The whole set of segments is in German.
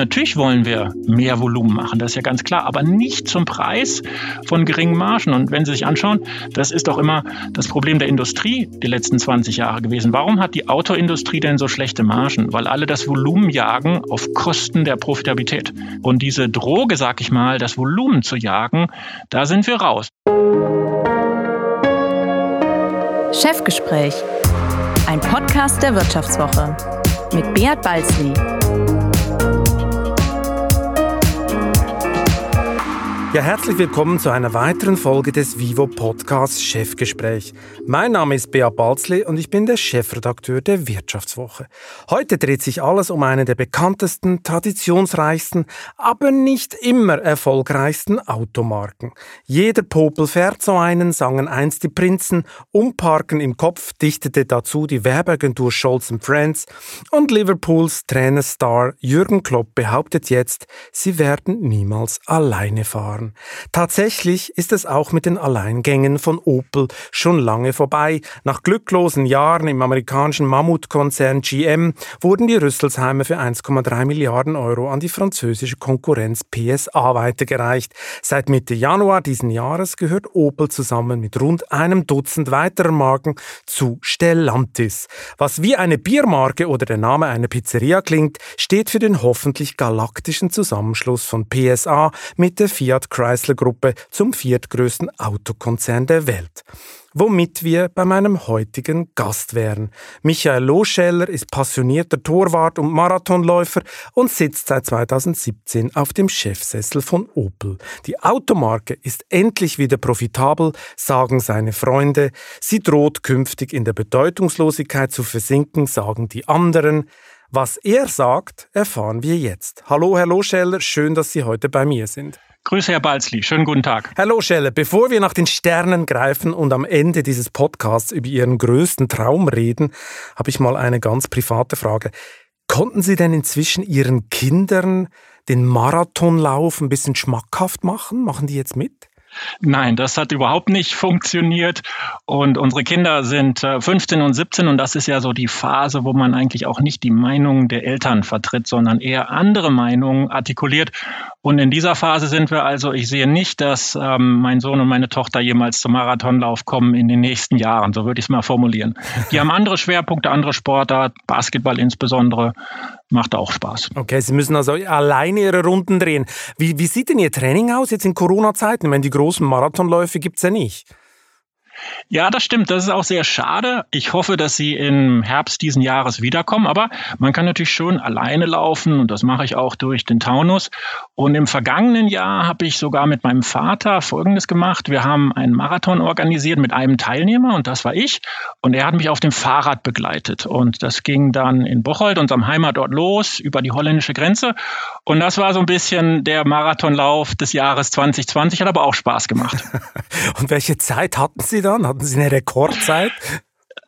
Natürlich wollen wir mehr Volumen machen, das ist ja ganz klar, aber nicht zum Preis von geringen Margen. Und wenn Sie sich anschauen, das ist doch immer das Problem der Industrie die letzten 20 Jahre gewesen. Warum hat die Autoindustrie denn so schlechte Margen? Weil alle das Volumen jagen auf Kosten der Profitabilität. Und diese Droge, sag ich mal, das Volumen zu jagen, da sind wir raus. Chefgespräch, ein Podcast der Wirtschaftswoche mit Beat Balzli. Ja, herzlich willkommen zu einer weiteren Folge des Vivo Podcasts Chefgespräch. Mein Name ist Bea Balzli und ich bin der Chefredakteur der Wirtschaftswoche. Heute dreht sich alles um einen der bekanntesten, traditionsreichsten, aber nicht immer erfolgreichsten Automarken. Jeder Popel fährt so einen, sangen einst die Prinzen, Umparken im Kopf dichtete dazu die Werbeagentur Scholz Friends und Liverpools Trainerstar Jürgen Klopp behauptet jetzt, sie werden niemals alleine fahren waren. Tatsächlich ist es auch mit den Alleingängen von Opel schon lange vorbei. Nach glücklosen Jahren im amerikanischen Mammutkonzern GM wurden die Rüsselsheimer für 1,3 Milliarden Euro an die französische Konkurrenz PSA weitergereicht. Seit Mitte Januar diesen Jahres gehört Opel zusammen mit rund einem Dutzend weiterer Marken zu Stellantis. Was wie eine Biermarke oder der Name einer Pizzeria klingt, steht für den hoffentlich galaktischen Zusammenschluss von PSA mit der Fiat Chrysler-Gruppe zum viertgrößten Autokonzern der Welt. Womit wir bei meinem heutigen Gast wären. Michael Loscheller ist passionierter Torwart und Marathonläufer und sitzt seit 2017 auf dem Chefsessel von Opel. Die Automarke ist endlich wieder profitabel, sagen seine Freunde. Sie droht künftig in der Bedeutungslosigkeit zu versinken, sagen die anderen. Was er sagt, erfahren wir jetzt. Hallo, Herr Loscheller, schön, dass Sie heute bei mir sind. Grüße, Herr Balzli. Schönen guten Tag. Hallo, Schelle. Bevor wir nach den Sternen greifen und am Ende dieses Podcasts über Ihren größten Traum reden, habe ich mal eine ganz private Frage. Konnten Sie denn inzwischen Ihren Kindern den Marathonlauf ein bisschen schmackhaft machen? Machen die jetzt mit? Nein, das hat überhaupt nicht funktioniert. Und unsere Kinder sind 15 äh, und 17 und das ist ja so die Phase, wo man eigentlich auch nicht die Meinung der Eltern vertritt, sondern eher andere Meinungen artikuliert. Und in dieser Phase sind wir also, ich sehe nicht, dass ähm, mein Sohn und meine Tochter jemals zum Marathonlauf kommen in den nächsten Jahren. So würde ich es mal formulieren. Die haben andere Schwerpunkte, andere Sportart, Basketball insbesondere. Macht auch Spaß. Okay, Sie müssen also alleine Ihre Runden drehen. Wie, wie sieht denn Ihr Training aus jetzt in Corona-Zeiten? Ich meine, die großen Marathonläufe gibt es ja nicht. Ja, das stimmt. Das ist auch sehr schade. Ich hoffe, dass sie im Herbst diesen Jahres wiederkommen. Aber man kann natürlich schon alleine laufen und das mache ich auch durch den Taunus. Und im vergangenen Jahr habe ich sogar mit meinem Vater Folgendes gemacht. Wir haben einen Marathon organisiert mit einem Teilnehmer und das war ich. Und er hat mich auf dem Fahrrad begleitet. Und das ging dann in Bocholt, unserem Heimatort, los über die holländische Grenze. Und das war so ein bisschen der Marathonlauf des Jahres 2020. Hat aber auch Spaß gemacht. und welche Zeit hatten Sie da? dann? Hatten Sie eine Rekordzeit?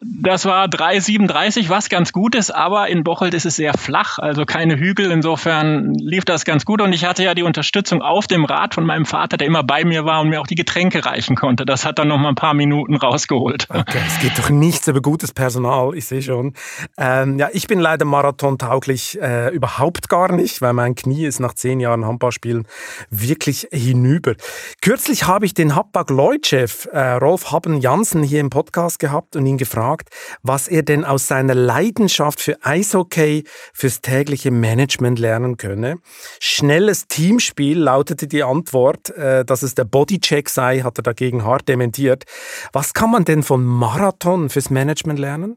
Das war 3,37, was ganz gut ist, aber in Bocholt ist es sehr flach, also keine Hügel. Insofern lief das ganz gut und ich hatte ja die Unterstützung auf dem Rad von meinem Vater, der immer bei mir war und mir auch die Getränke reichen konnte. Das hat dann noch mal ein paar Minuten rausgeholt. Okay, es geht doch nichts über gutes Personal, ich sehe schon. Ähm, ja, ich bin leider marathontauglich äh, überhaupt gar nicht, weil mein Knie ist nach zehn Jahren Handballspielen wirklich hinüber. Kürzlich habe ich den Hapag-Lloyd-Chef äh, Rolf Haben-Jansen hier im Podcast gehabt und ihn gefragt, gefragt, was er denn aus seiner Leidenschaft für Eishockey fürs tägliche Management lernen könne. Schnelles Teamspiel lautete die Antwort, äh, dass es der Bodycheck sei, hat er dagegen hart dementiert. Was kann man denn von Marathon fürs Management lernen?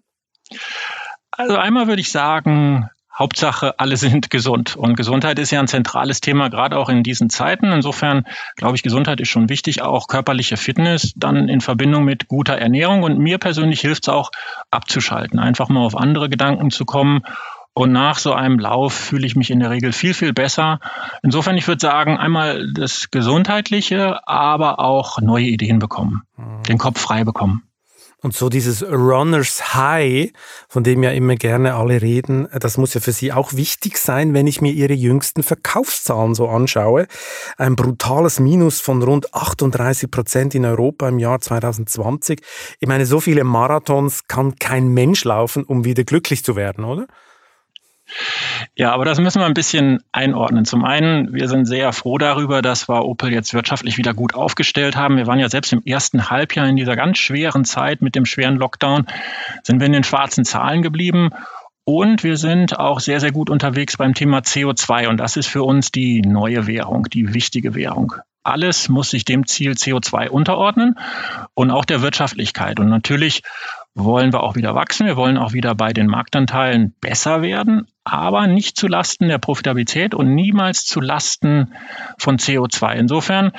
Also einmal würde ich sagen, Hauptsache, alle sind gesund. Und Gesundheit ist ja ein zentrales Thema, gerade auch in diesen Zeiten. Insofern glaube ich, Gesundheit ist schon wichtig, auch körperliche Fitness dann in Verbindung mit guter Ernährung. Und mir persönlich hilft es auch abzuschalten, einfach mal auf andere Gedanken zu kommen. Und nach so einem Lauf fühle ich mich in der Regel viel, viel besser. Insofern, ich würde sagen, einmal das Gesundheitliche, aber auch neue Ideen bekommen, mhm. den Kopf frei bekommen. Und so dieses Runners High, von dem ja immer gerne alle reden, das muss ja für Sie auch wichtig sein, wenn ich mir Ihre jüngsten Verkaufszahlen so anschaue. Ein brutales Minus von rund 38 Prozent in Europa im Jahr 2020. Ich meine, so viele Marathons kann kein Mensch laufen, um wieder glücklich zu werden, oder? Ja, aber das müssen wir ein bisschen einordnen. Zum einen, wir sind sehr froh darüber, dass wir Opel jetzt wirtschaftlich wieder gut aufgestellt haben. Wir waren ja selbst im ersten Halbjahr in dieser ganz schweren Zeit mit dem schweren Lockdown, sind wir in den schwarzen Zahlen geblieben. Und wir sind auch sehr, sehr gut unterwegs beim Thema CO2. Und das ist für uns die neue Währung, die wichtige Währung. Alles muss sich dem Ziel CO2 unterordnen und auch der Wirtschaftlichkeit. Und natürlich wollen wir auch wieder wachsen. Wir wollen auch wieder bei den Marktanteilen besser werden, aber nicht zu Lasten der Profitabilität und niemals zu Lasten von CO2. Insofern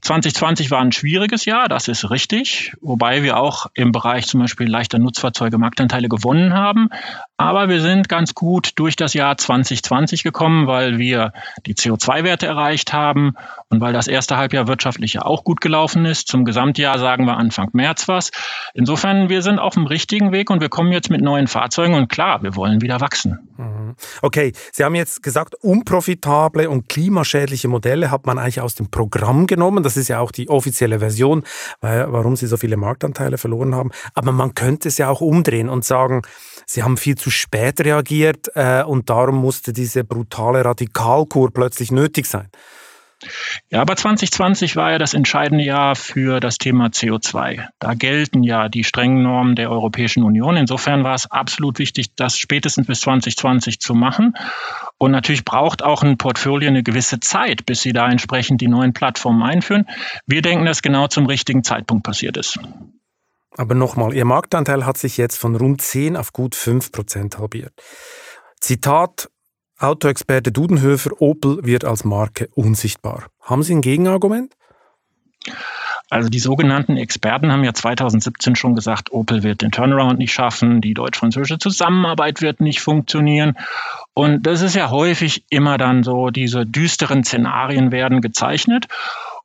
2020 war ein schwieriges Jahr, das ist richtig, wobei wir auch im Bereich zum Beispiel leichter Nutzfahrzeuge Marktanteile gewonnen haben. Aber wir sind ganz gut durch das Jahr 2020 gekommen, weil wir die CO2-Werte erreicht haben und weil das erste Halbjahr wirtschaftlich ja auch gut gelaufen ist. Zum Gesamtjahr sagen wir Anfang März was. Insofern, wir sind auf dem richtigen Weg und wir kommen jetzt mit neuen Fahrzeugen und klar, wir wollen wieder wachsen. Mhm. Okay, Sie haben jetzt gesagt, unprofitable und klimaschädliche Modelle hat man eigentlich aus dem Programm genommen. Das ist ja auch die offizielle Version, warum Sie so viele Marktanteile verloren haben. Aber man könnte es ja auch umdrehen und sagen, Sie haben viel zu spät reagiert äh, und darum musste diese brutale Radikalkur plötzlich nötig sein. Ja, aber 2020 war ja das entscheidende Jahr für das Thema CO2. Da gelten ja die strengen Normen der Europäischen Union. Insofern war es absolut wichtig, das spätestens bis 2020 zu machen. Und natürlich braucht auch ein Portfolio eine gewisse Zeit, bis sie da entsprechend die neuen Plattformen einführen. Wir denken, dass genau zum richtigen Zeitpunkt passiert ist. Aber nochmal, Ihr Marktanteil hat sich jetzt von rund 10 auf gut 5 Prozent halbiert. Zitat Autoexperte Dudenhöfer, Opel wird als Marke unsichtbar. Haben Sie ein Gegenargument? Also die sogenannten Experten haben ja 2017 schon gesagt, Opel wird den Turnaround nicht schaffen, die deutsch-französische Zusammenarbeit wird nicht funktionieren. Und das ist ja häufig immer dann so, diese düsteren Szenarien werden gezeichnet.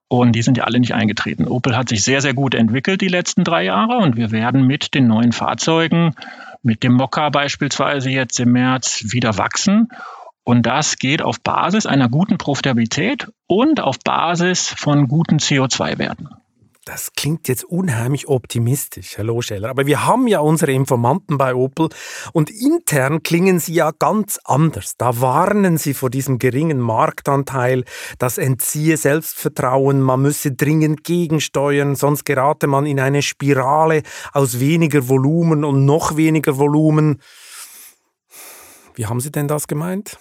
Und die sind ja alle nicht eingetreten. Opel hat sich sehr, sehr gut entwickelt die letzten drei Jahre und wir werden mit den neuen Fahrzeugen, mit dem Mokka beispielsweise jetzt im März wieder wachsen. Und das geht auf Basis einer guten Profitabilität und auf Basis von guten CO2-Werten. Das klingt jetzt unheimlich optimistisch, Herr Loscheller. Aber wir haben ja unsere Informanten bei Opel und intern klingen sie ja ganz anders. Da warnen sie vor diesem geringen Marktanteil, das entziehe Selbstvertrauen, man müsse dringend gegensteuern, sonst gerate man in eine Spirale aus weniger Volumen und noch weniger Volumen. Wie haben Sie denn das gemeint?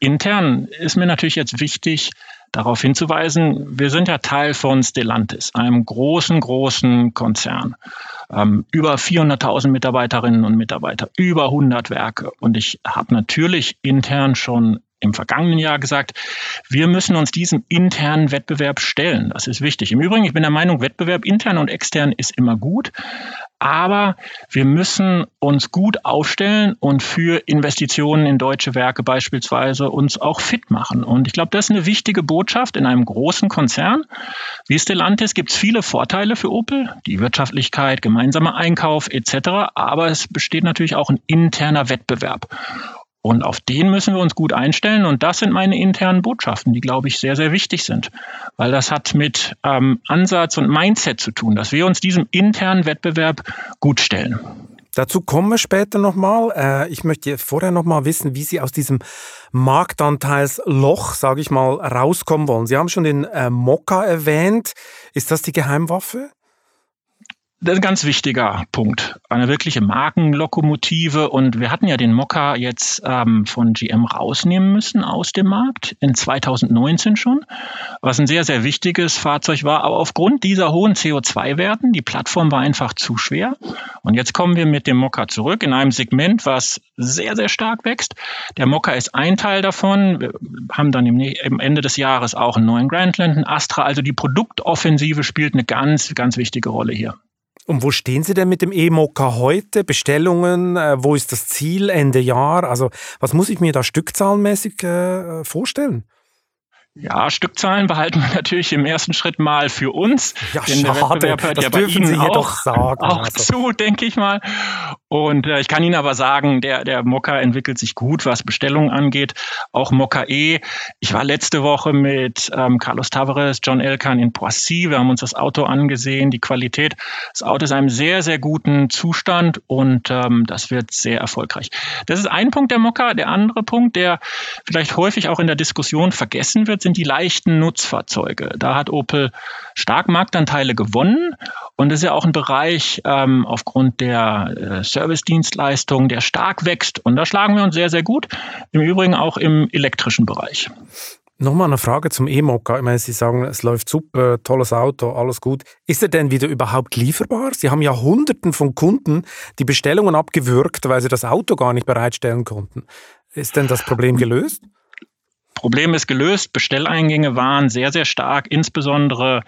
Intern ist mir natürlich jetzt wichtig, darauf hinzuweisen, wir sind ja Teil von Stellantis, einem großen, großen Konzern. Ähm, über 400.000 Mitarbeiterinnen und Mitarbeiter, über 100 Werke. Und ich habe natürlich intern schon im vergangenen Jahr gesagt, wir müssen uns diesem internen Wettbewerb stellen. Das ist wichtig. Im Übrigen, ich bin der Meinung, Wettbewerb intern und extern ist immer gut. Aber wir müssen uns gut aufstellen und für Investitionen in deutsche Werke beispielsweise uns auch fit machen. Und ich glaube, das ist eine wichtige Botschaft in einem großen Konzern. Wie Stellantis gibt es viele Vorteile für Opel, die Wirtschaftlichkeit, gemeinsamer Einkauf etc. Aber es besteht natürlich auch ein interner Wettbewerb. Und auf den müssen wir uns gut einstellen. Und das sind meine internen Botschaften, die, glaube ich, sehr, sehr wichtig sind. Weil das hat mit ähm, Ansatz und Mindset zu tun, dass wir uns diesem internen Wettbewerb gut stellen. Dazu kommen wir später nochmal. Äh, ich möchte vorher nochmal wissen, wie Sie aus diesem Marktanteilsloch, sage ich mal, rauskommen wollen. Sie haben schon den äh, Mokka erwähnt. Ist das die Geheimwaffe? Das ist ein ganz wichtiger Punkt. Eine wirkliche Markenlokomotive. Und wir hatten ja den Mokka jetzt ähm, von GM rausnehmen müssen aus dem Markt in 2019 schon, was ein sehr, sehr wichtiges Fahrzeug war. Aber aufgrund dieser hohen CO2-Werten, die Plattform war einfach zu schwer. Und jetzt kommen wir mit dem Mokka zurück in einem Segment, was sehr, sehr stark wächst. Der Mokka ist ein Teil davon. Wir haben dann im, im Ende des Jahres auch einen neuen Grandland, einen Astra. Also die Produktoffensive spielt eine ganz, ganz wichtige Rolle hier. Und wo stehen Sie denn mit dem E-Mokka heute? Bestellungen, äh, wo ist das Ziel Ende Jahr? Also was muss ich mir da stückzahlenmäßig äh, vorstellen? Ja, Stückzahlen behalten wir natürlich im ersten Schritt mal für uns. Ja, denn schade. Der Wettbewerb hört das ja dürfen Sie hier doch sagen. Auch also. zu, denke ich mal. Und äh, ich kann Ihnen aber sagen, der, der Mokka entwickelt sich gut, was Bestellungen angeht. Auch Mokka E. Ich war letzte Woche mit ähm, Carlos Tavares, John Elkan in Poissy. Wir haben uns das Auto angesehen, die Qualität. Das Auto ist in einem sehr, sehr guten Zustand und ähm, das wird sehr erfolgreich. Das ist ein Punkt der Mokka. Der andere Punkt, der vielleicht häufig auch in der Diskussion vergessen wird, sind die leichten Nutzfahrzeuge. Da hat Opel stark Marktanteile gewonnen und das ist ja auch ein Bereich ähm, aufgrund der äh, Service-Dienstleistungen, der stark wächst. Und da schlagen wir uns sehr, sehr gut. Im Übrigen auch im elektrischen Bereich. Nochmal eine Frage zum E-Mokka. Ich meine, Sie sagen, es läuft super, tolles Auto, alles gut. Ist er denn wieder überhaupt lieferbar? Sie haben ja Hunderten von Kunden die Bestellungen abgewürgt, weil sie das Auto gar nicht bereitstellen konnten. Ist denn das Problem gelöst? Problem ist gelöst. Bestelleingänge waren sehr, sehr stark, insbesondere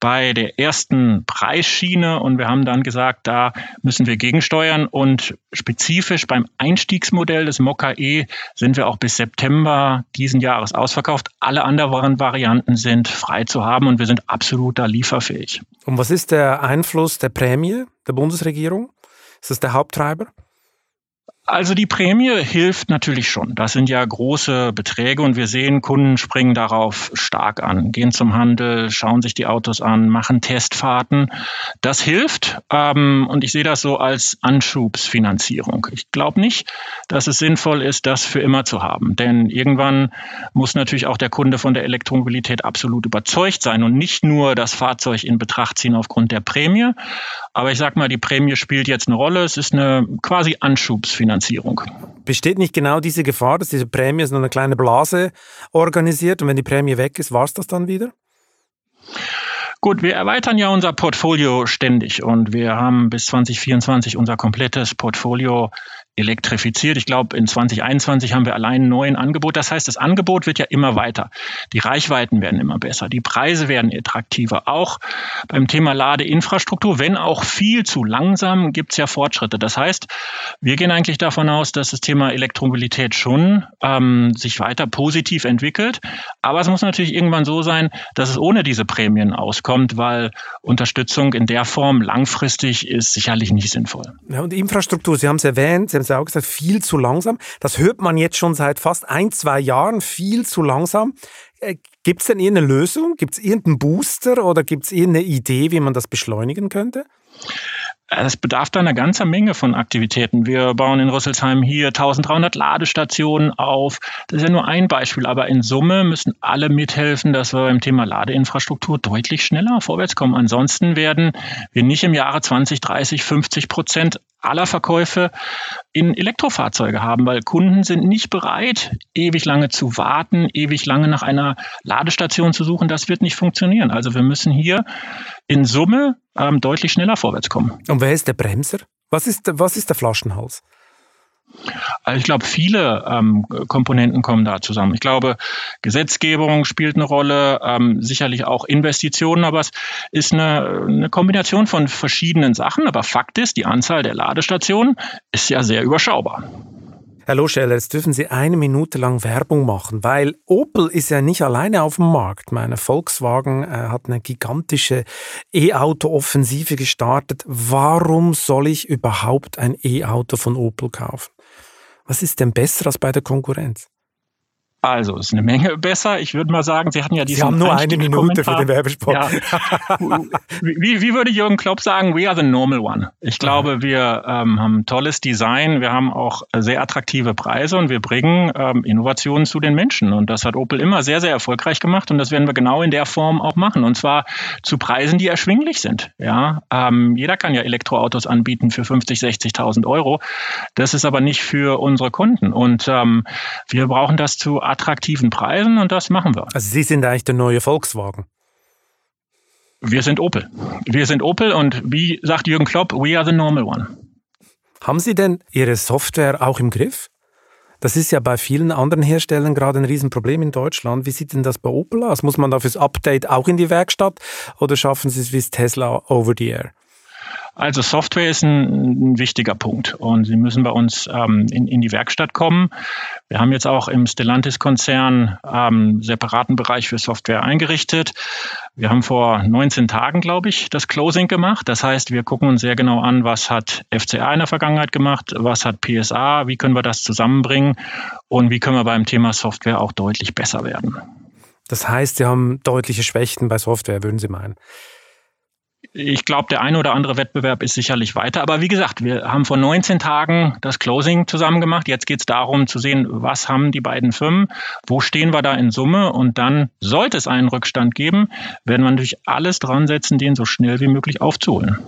bei der ersten Preisschiene. Und wir haben dann gesagt, da müssen wir gegensteuern. Und spezifisch beim Einstiegsmodell des Mokka E sind wir auch bis September diesen Jahres ausverkauft. Alle anderen Varianten sind frei zu haben und wir sind absolut da lieferfähig. Und was ist der Einfluss der Prämie der Bundesregierung? Ist das der Haupttreiber? Also die Prämie hilft natürlich schon. Das sind ja große Beträge und wir sehen, Kunden springen darauf stark an, gehen zum Handel, schauen sich die Autos an, machen Testfahrten. Das hilft ähm, und ich sehe das so als Anschubsfinanzierung. Ich glaube nicht, dass es sinnvoll ist, das für immer zu haben, denn irgendwann muss natürlich auch der Kunde von der Elektromobilität absolut überzeugt sein und nicht nur das Fahrzeug in Betracht ziehen aufgrund der Prämie. Aber ich sage mal, die Prämie spielt jetzt eine Rolle. Es ist eine quasi Anschubsfinanzierung. Finanzierung. Besteht nicht genau diese Gefahr, dass diese Prämie so eine kleine Blase organisiert und wenn die Prämie weg ist, war es das dann wieder? Gut, wir erweitern ja unser Portfolio ständig und wir haben bis 2024 unser komplettes Portfolio elektrifiziert. Ich glaube, in 2021 haben wir allein ein neues Angebot. Das heißt, das Angebot wird ja immer weiter. Die Reichweiten werden immer besser. Die Preise werden attraktiver. Auch beim Thema Ladeinfrastruktur, wenn auch viel zu langsam, gibt es ja Fortschritte. Das heißt, wir gehen eigentlich davon aus, dass das Thema Elektromobilität schon ähm, sich weiter positiv entwickelt. Aber es muss natürlich irgendwann so sein, dass es ohne diese Prämien auskommt, weil Unterstützung in der Form langfristig ist sicherlich nicht sinnvoll. Ja, und Infrastruktur, Sie haben es erwähnt, Sie haben es auch gesagt, viel zu langsam. Das hört man jetzt schon seit fast ein, zwei Jahren, viel zu langsam. Äh, gibt es denn irgendeine Lösung? Gibt es irgendeinen Booster oder gibt es irgendeine Idee, wie man das beschleunigen könnte? Es bedarf da einer ganzen Menge von Aktivitäten. Wir bauen in Rüsselsheim hier 1300 Ladestationen auf. Das ist ja nur ein Beispiel, aber in Summe müssen alle mithelfen, dass wir beim Thema Ladeinfrastruktur deutlich schneller vorwärts kommen. Ansonsten werden wir nicht im Jahre 2030 50 Prozent aller Verkäufe in Elektrofahrzeuge haben, weil Kunden sind nicht bereit, ewig lange zu warten, ewig lange nach einer Ladestation zu suchen. Das wird nicht funktionieren. Also wir müssen hier in Summe ähm, deutlich schneller vorwärts kommen. Und wer ist der Bremser? Was ist, was ist der Flaschenhals? Also ich glaube, viele ähm, Komponenten kommen da zusammen. Ich glaube, Gesetzgebung spielt eine Rolle, ähm, sicherlich auch Investitionen, aber es ist eine, eine Kombination von verschiedenen Sachen. Aber Fakt ist, die Anzahl der Ladestationen ist ja sehr überschaubar. Herr Loscheller, jetzt dürfen Sie eine Minute lang Werbung machen, weil Opel ist ja nicht alleine auf dem Markt. Meine Volkswagen äh, hat eine gigantische E-Auto-Offensive gestartet. Warum soll ich überhaupt ein E-Auto von Opel kaufen? Was ist denn besser als bei der Konkurrenz? Also, ist eine Menge besser. Ich würde mal sagen, Sie hatten ja diesen. Sie haben nur eine Minute für den Werbespot. Ja. wie, wie würde Jürgen Klopp sagen, we are the normal one? Ich glaube, wir ähm, haben tolles Design, wir haben auch sehr attraktive Preise und wir bringen ähm, Innovationen zu den Menschen. Und das hat Opel immer sehr, sehr erfolgreich gemacht und das werden wir genau in der Form auch machen. Und zwar zu Preisen, die erschwinglich sind. Ja, ähm, jeder kann ja Elektroautos anbieten für 50, 60.000 Euro. Das ist aber nicht für unsere Kunden. Und ähm, wir brauchen das zu attraktiven Preisen und das machen wir. Also Sie sind eigentlich der neue Volkswagen. Wir sind Opel. Wir sind Opel und wie sagt Jürgen Klopp, we are the normal one. Haben Sie denn Ihre Software auch im Griff? Das ist ja bei vielen anderen Herstellern gerade ein Riesenproblem in Deutschland. Wie sieht denn das bei Opel aus? Muss man da fürs Update auch in die Werkstatt oder schaffen Sie es wie Tesla over the air? Also Software ist ein, ein, wichtiger Punkt und Sie müssen bei uns ähm, in, in, die Werkstatt kommen. Wir haben jetzt auch im Stellantis-Konzern ähm, separaten Bereich für Software eingerichtet. Wir haben vor 19 Tagen, glaube ich, das Closing gemacht. Das heißt, wir gucken uns sehr genau an, was hat FCA in der Vergangenheit gemacht, was hat PSA, wie können wir das zusammenbringen und wie können wir beim Thema Software auch deutlich besser werden. Das heißt, Sie haben deutliche Schwächen bei Software, würden Sie meinen? Ich glaube, der eine oder andere Wettbewerb ist sicherlich weiter. Aber wie gesagt, wir haben vor 19 Tagen das Closing zusammen gemacht. Jetzt geht es darum zu sehen, was haben die beiden Firmen, wo stehen wir da in Summe und dann sollte es einen Rückstand geben, werden wir natürlich alles dran setzen, den so schnell wie möglich aufzuholen.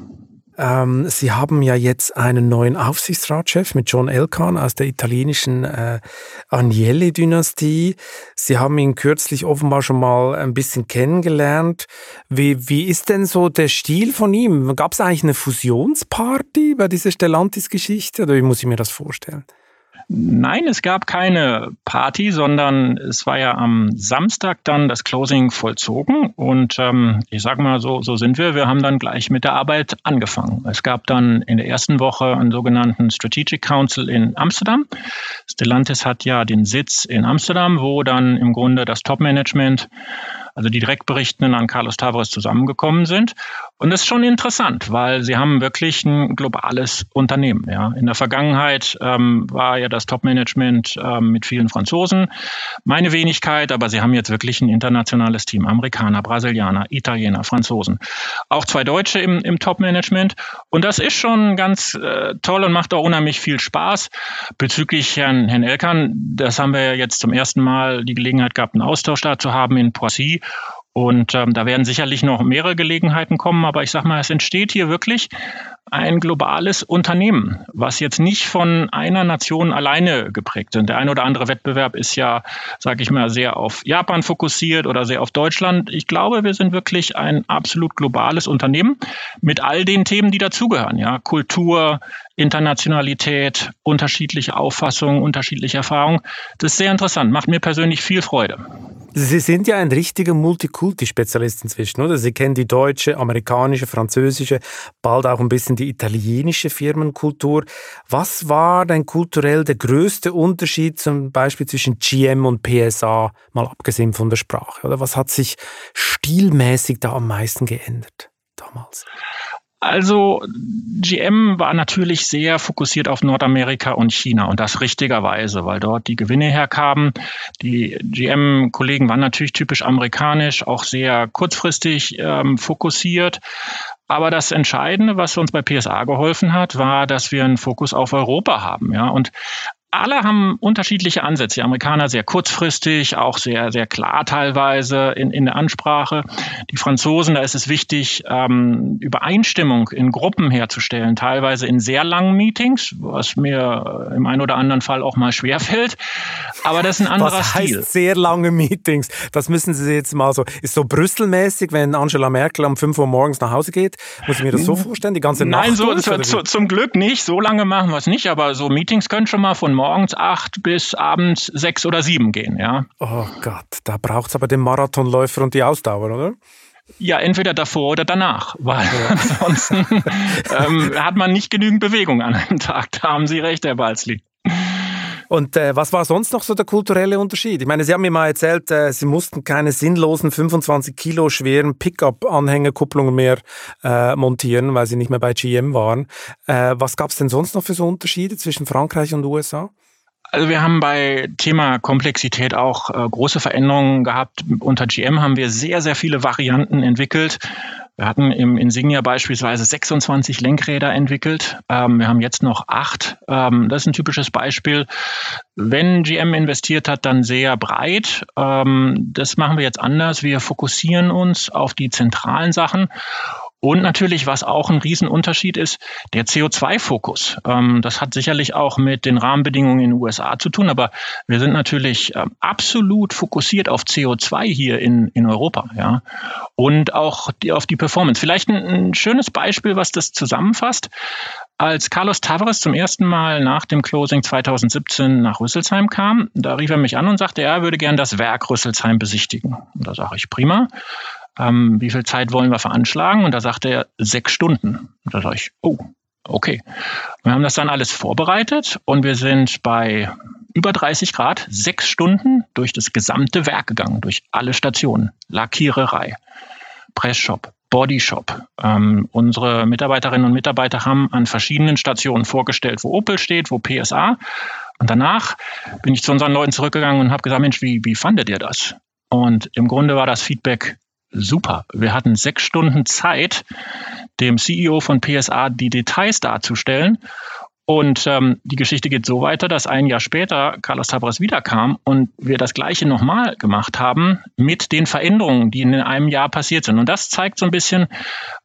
Ähm, Sie haben ja jetzt einen neuen Aufsichtsratschef mit John Elkann aus der italienischen äh, Agnelli-Dynastie. Sie haben ihn kürzlich offenbar schon mal ein bisschen kennengelernt. Wie, wie ist denn so der Stil von ihm? Gab es eigentlich eine Fusionsparty bei dieser Stellantis-Geschichte oder wie muss ich mir das vorstellen? Nein, es gab keine Party, sondern es war ja am Samstag dann das Closing vollzogen. Und ähm, ich sage mal, so, so sind wir. Wir haben dann gleich mit der Arbeit angefangen. Es gab dann in der ersten Woche einen sogenannten Strategic Council in Amsterdam. Stellantis hat ja den Sitz in Amsterdam, wo dann im Grunde das Top-Management also die Direktberichtenden an Carlos Tavares zusammengekommen sind. Und das ist schon interessant, weil sie haben wirklich ein globales Unternehmen. Ja. In der Vergangenheit ähm, war ja das Top-Management ähm, mit vielen Franzosen meine Wenigkeit, aber sie haben jetzt wirklich ein internationales Team. Amerikaner, Brasilianer, Italiener, Franzosen. Auch zwei Deutsche im, im Top-Management. Und das ist schon ganz äh, toll und macht auch unheimlich viel Spaß. Bezüglich Herrn, Herrn Elkan, das haben wir ja jetzt zum ersten Mal die Gelegenheit gehabt, einen Austausch da zu haben in Poissy. Und ähm, da werden sicherlich noch mehrere Gelegenheiten kommen, aber ich sage mal, es entsteht hier wirklich ein globales Unternehmen, was jetzt nicht von einer Nation alleine geprägt ist. Der ein oder andere Wettbewerb ist ja, sage ich mal, sehr auf Japan fokussiert oder sehr auf Deutschland. Ich glaube, wir sind wirklich ein absolut globales Unternehmen mit all den Themen, die dazugehören. Ja, Kultur, Internationalität, unterschiedliche Auffassungen, unterschiedliche Erfahrungen. Das ist sehr interessant, macht mir persönlich viel Freude. Sie sind ja ein richtiger Multikulti-Spezialist inzwischen, oder? Sie kennen die deutsche, amerikanische, französische, bald auch ein bisschen die italienische Firmenkultur. Was war denn kulturell der größte Unterschied zum Beispiel zwischen GM und PSA, mal abgesehen von der Sprache? Oder was hat sich stilmäßig da am meisten geändert damals? Also GM war natürlich sehr fokussiert auf Nordamerika und China und das richtigerweise, weil dort die Gewinne herkamen. Die GM-Kollegen waren natürlich typisch amerikanisch, auch sehr kurzfristig ähm, fokussiert. Aber das Entscheidende, was uns bei PSA geholfen hat, war, dass wir einen Fokus auf Europa haben. Ja? Und alle haben unterschiedliche Ansätze. Die Amerikaner sehr kurzfristig, auch sehr, sehr klar teilweise in, in der Ansprache. Die Franzosen, da ist es wichtig, ähm, Übereinstimmung in Gruppen herzustellen, teilweise in sehr langen Meetings, was mir im einen oder anderen Fall auch mal schwerfällt. Aber das ist ein anderer was Stil. Heißt sehr lange Meetings. Das müssen Sie jetzt mal so, ist so Brüsselmäßig, wenn Angela Merkel um 5 Uhr morgens nach Hause geht. Muss ich mir das so vorstellen? Die ganze Nacht? Nein, so, zu, zu, zum Glück nicht. So lange machen wir es nicht, aber so Meetings können schon mal von morgen morgens acht bis abends sechs oder sieben gehen, ja. Oh Gott, da braucht es aber den Marathonläufer und die Ausdauer, oder? Ja, entweder davor oder danach, weil ja. ansonsten ähm, hat man nicht genügend Bewegung an einem Tag. Da haben Sie recht, Herr Balzli. Und äh, was war sonst noch so der kulturelle Unterschied? Ich meine, Sie haben mir mal erzählt, äh, Sie mussten keine sinnlosen 25 Kilo schweren Pickup-Anhängerkupplungen mehr äh, montieren, weil Sie nicht mehr bei GM waren. Äh, was gab es denn sonst noch für so Unterschiede zwischen Frankreich und USA? Also wir haben bei Thema Komplexität auch äh, große Veränderungen gehabt. Unter GM haben wir sehr, sehr viele Varianten entwickelt. Wir hatten im Insignia beispielsweise 26 Lenkräder entwickelt. Ähm, wir haben jetzt noch acht. Ähm, das ist ein typisches Beispiel. Wenn GM investiert hat, dann sehr breit. Ähm, das machen wir jetzt anders. Wir fokussieren uns auf die zentralen Sachen und natürlich, was auch ein Riesenunterschied ist, der CO2-Fokus. Ähm, das hat sicherlich auch mit den Rahmenbedingungen in den USA zu tun, aber wir sind natürlich ähm, absolut fokussiert auf CO2 hier in, in Europa, ja. Und auch die, auf die Performance. Vielleicht ein, ein schönes Beispiel, was das zusammenfasst. Als Carlos Tavares zum ersten Mal nach dem Closing 2017 nach Rüsselsheim kam, da rief er mich an und sagte, er würde gern das Werk Rüsselsheim besichtigen. Und da sage ich, prima. Ähm, wie viel Zeit wollen wir veranschlagen? Und da sagte er sechs Stunden. Und da sage ich, oh, okay. Wir haben das dann alles vorbereitet und wir sind bei über 30 Grad sechs Stunden durch das gesamte Werk gegangen, durch alle Stationen, Lackiererei, Pressshop, Bodyshop. Ähm, unsere Mitarbeiterinnen und Mitarbeiter haben an verschiedenen Stationen vorgestellt, wo Opel steht, wo PSA. Und danach bin ich zu unseren Leuten zurückgegangen und habe gesagt, Mensch, wie, wie fandet ihr das? Und im Grunde war das Feedback super. Wir hatten sechs Stunden Zeit, dem CEO von PSA die Details darzustellen. Und ähm, die Geschichte geht so weiter, dass ein Jahr später Carlos Tabras wiederkam und wir das Gleiche nochmal gemacht haben mit den Veränderungen, die in einem Jahr passiert sind. Und das zeigt so ein bisschen,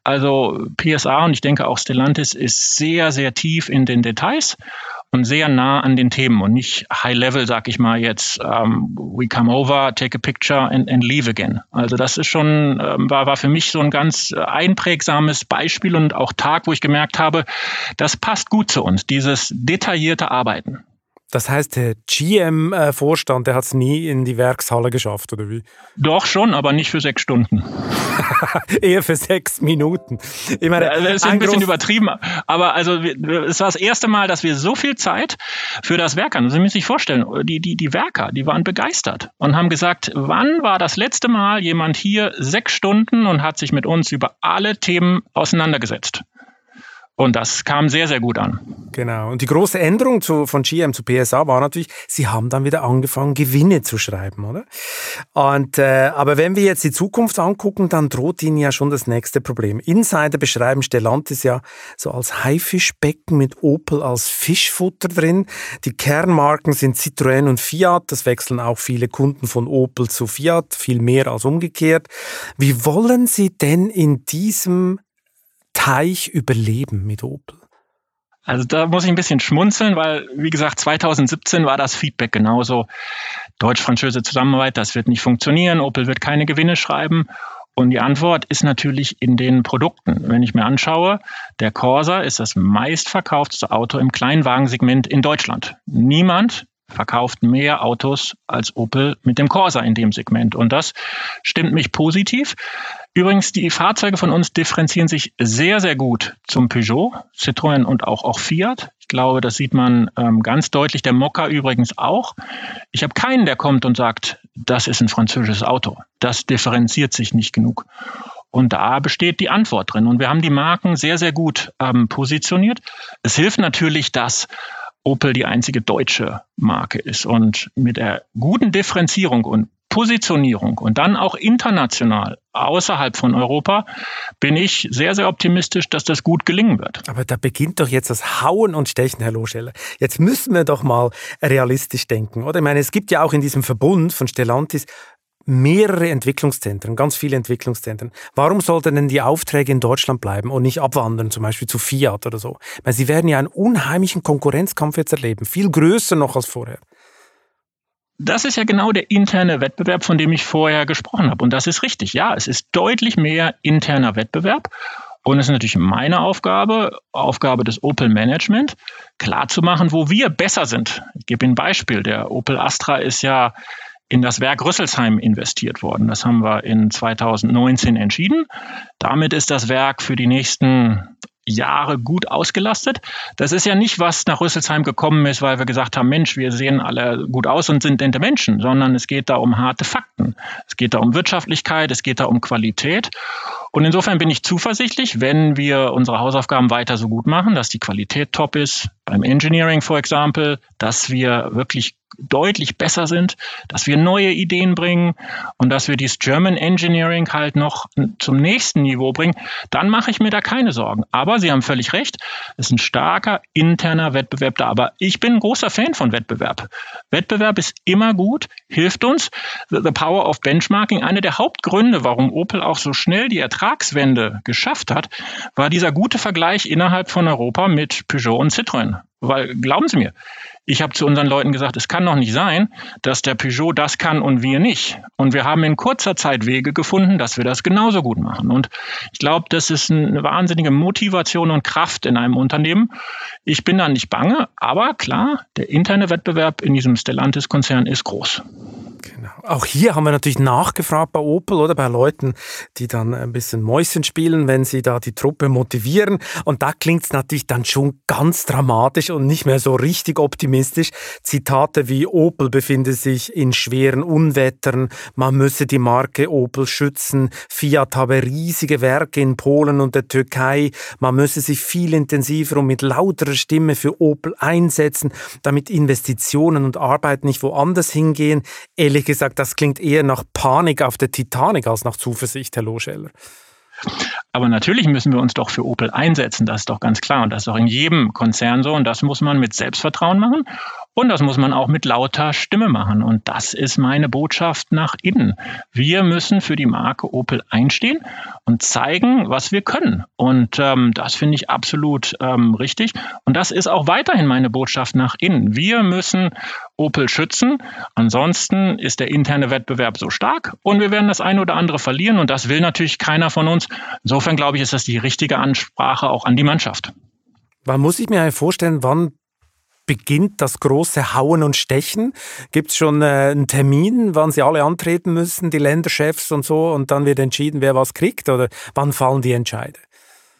also PSA und ich denke auch Stellantis ist sehr, sehr tief in den Details und sehr nah an den Themen und nicht High Level, sag ich mal jetzt, um, we come over, take a picture and, and leave again. Also das ist schon, ähm, war, war für mich so ein ganz einprägsames Beispiel und auch Tag, wo ich gemerkt habe, das passt gut zu uns, dieses detaillierte Arbeiten. Das heißt, der GM-Vorstand, der hat es nie in die Werkshalle geschafft, oder wie? Doch schon, aber nicht für sechs Stunden. Eher für sechs Minuten. Ich meine, das ist ein, ein bisschen übertrieben, aber also es war das erste Mal, dass wir so viel Zeit für das Werk hatten. Sie müssen sich vorstellen, die, die, die Werker, die waren begeistert und haben gesagt, wann war das letzte Mal jemand hier sechs Stunden und hat sich mit uns über alle Themen auseinandergesetzt? Und das kam sehr, sehr gut an. Genau. Und die große Änderung zu, von GM zu PSA war natürlich, sie haben dann wieder angefangen, Gewinne zu schreiben, oder? Und, äh, aber wenn wir jetzt die Zukunft angucken, dann droht ihnen ja schon das nächste Problem. Insider beschreiben Stellantis ja so als Haifischbecken mit Opel als Fischfutter drin. Die Kernmarken sind Citroën und Fiat. Das wechseln auch viele Kunden von Opel zu Fiat, viel mehr als umgekehrt. Wie wollen Sie denn in diesem Teich überleben mit Opel? Also da muss ich ein bisschen schmunzeln, weil, wie gesagt, 2017 war das Feedback genauso. Deutsch-französische Zusammenarbeit, das wird nicht funktionieren, Opel wird keine Gewinne schreiben. Und die Antwort ist natürlich in den Produkten. Wenn ich mir anschaue, der Corsa ist das meistverkaufteste Auto im Kleinwagensegment in Deutschland. Niemand verkauft mehr Autos als Opel mit dem Corsa in dem Segment. Und das stimmt mich positiv. Übrigens, die Fahrzeuge von uns differenzieren sich sehr, sehr gut zum Peugeot, Citroën und auch, auch Fiat. Ich glaube, das sieht man ähm, ganz deutlich. Der Mokka übrigens auch. Ich habe keinen, der kommt und sagt, das ist ein französisches Auto. Das differenziert sich nicht genug. Und da besteht die Antwort drin. Und wir haben die Marken sehr, sehr gut ähm, positioniert. Es hilft natürlich, dass Opel die einzige deutsche Marke ist. Und mit der guten Differenzierung und Positionierung und dann auch international außerhalb von Europa bin ich sehr, sehr optimistisch, dass das gut gelingen wird. Aber da beginnt doch jetzt das Hauen und Stechen, Herr Loscheller. Jetzt müssen wir doch mal realistisch denken, oder? Ich meine, es gibt ja auch in diesem Verbund von Stellantis mehrere Entwicklungszentren, ganz viele Entwicklungszentren. Warum sollten denn die Aufträge in Deutschland bleiben und nicht abwandern, zum Beispiel zu Fiat oder so? Weil sie werden ja einen unheimlichen Konkurrenzkampf jetzt erleben, viel größer noch als vorher. Das ist ja genau der interne Wettbewerb, von dem ich vorher gesprochen habe. Und das ist richtig. Ja, es ist deutlich mehr interner Wettbewerb. Und es ist natürlich meine Aufgabe, Aufgabe des Opel Management, klarzumachen, wo wir besser sind. Ich gebe Ihnen ein Beispiel. Der Opel Astra ist ja in das Werk Rüsselsheim investiert worden. Das haben wir in 2019 entschieden. Damit ist das Werk für die nächsten Jahre gut ausgelastet. Das ist ja nicht, was nach Rüsselsheim gekommen ist, weil wir gesagt haben, Mensch, wir sehen alle gut aus und sind nette Menschen, sondern es geht da um harte Fakten. Es geht da um Wirtschaftlichkeit, es geht da um Qualität. Und insofern bin ich zuversichtlich, wenn wir unsere Hausaufgaben weiter so gut machen, dass die Qualität top ist, beim Engineering, for example, dass wir wirklich deutlich besser sind, dass wir neue Ideen bringen und dass wir dieses German Engineering halt noch zum nächsten Niveau bringen, dann mache ich mir da keine Sorgen. Aber Sie haben völlig recht, es ist ein starker interner Wettbewerb da. Aber ich bin ein großer Fan von Wettbewerb. Wettbewerb ist immer gut, hilft uns. The Power of Benchmarking, einer der Hauptgründe, warum Opel auch so schnell die Ertragswende geschafft hat, war dieser gute Vergleich innerhalb von Europa mit Peugeot und Citroën. Weil glauben Sie mir, ich habe zu unseren Leuten gesagt, es kann doch nicht sein, dass der Peugeot das kann und wir nicht. Und wir haben in kurzer Zeit Wege gefunden, dass wir das genauso gut machen. Und ich glaube, das ist eine wahnsinnige Motivation und Kraft in einem Unternehmen. Ich bin da nicht bange, aber klar, der interne Wettbewerb in diesem Stellantis-Konzern ist groß. Auch hier haben wir natürlich nachgefragt bei Opel oder bei Leuten, die dann ein bisschen Mäuschen spielen, wenn sie da die Truppe motivieren. Und da klingt es natürlich dann schon ganz dramatisch und nicht mehr so richtig optimistisch. Zitate wie Opel befinde sich in schweren Unwettern, man müsse die Marke Opel schützen, Fiat habe riesige Werke in Polen und der Türkei, man müsse sich viel intensiver und mit lauterer Stimme für Opel einsetzen, damit Investitionen und Arbeit nicht woanders hingehen ehrlich gesagt, das klingt eher nach Panik auf der Titanic als nach Zuversicht, Herr Loscheller. Aber natürlich müssen wir uns doch für Opel einsetzen, das ist doch ganz klar. Und das ist auch in jedem Konzern so. Und das muss man mit Selbstvertrauen machen. Und das muss man auch mit lauter Stimme machen. Und das ist meine Botschaft nach innen. Wir müssen für die Marke Opel einstehen und zeigen, was wir können. Und ähm, das finde ich absolut ähm, richtig. Und das ist auch weiterhin meine Botschaft nach innen. Wir müssen Opel schützen. Ansonsten ist der interne Wettbewerb so stark und wir werden das eine oder andere verlieren. Und das will natürlich keiner von uns. Insofern glaube ich, ist das die richtige Ansprache auch an die Mannschaft. Wann muss ich mir vorstellen, wann beginnt das große Hauen und Stechen? Gibt es schon äh, einen Termin, wann sie alle antreten müssen, die Länderchefs und so, und dann wird entschieden, wer was kriegt? Oder wann fallen die Entscheide?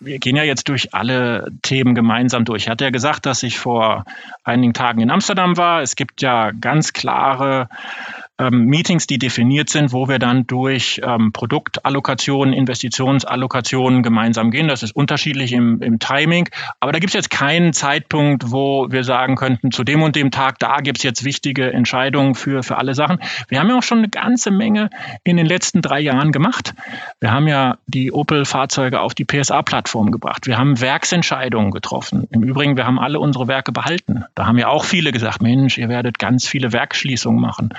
Wir gehen ja jetzt durch alle Themen gemeinsam durch. Ich hatte ja gesagt, dass ich vor einigen Tagen in Amsterdam war. Es gibt ja ganz klare ähm, Meetings, die definiert sind, wo wir dann durch ähm, Produktallokationen, Investitionsallokationen gemeinsam gehen. Das ist unterschiedlich im, im Timing. Aber da gibt es jetzt keinen Zeitpunkt, wo wir sagen könnten, zu dem und dem Tag, da gibt es jetzt wichtige Entscheidungen für, für alle Sachen. Wir haben ja auch schon eine ganze Menge in den letzten drei Jahren gemacht. Wir haben ja die Opel-Fahrzeuge auf die PSA-Plattform gebracht. Wir haben Werksentscheidungen getroffen. Im Übrigen, wir haben alle unsere Werke behalten. Da haben ja auch viele gesagt, Mensch, ihr werdet ganz viele Werkschließungen machen.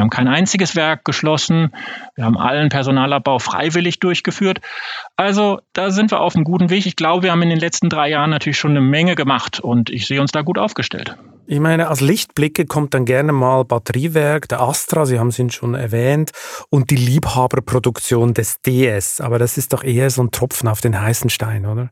Wir haben kein einziges Werk geschlossen. Wir haben allen Personalabbau freiwillig durchgeführt. Also da sind wir auf einem guten Weg. Ich glaube, wir haben in den letzten drei Jahren natürlich schon eine Menge gemacht und ich sehe uns da gut aufgestellt. Ich meine, als Lichtblicke kommt dann gerne mal Batteriewerk, der Astra, Sie haben es schon erwähnt, und die Liebhaberproduktion des DS. Aber das ist doch eher so ein Tropfen auf den heißen Stein, oder?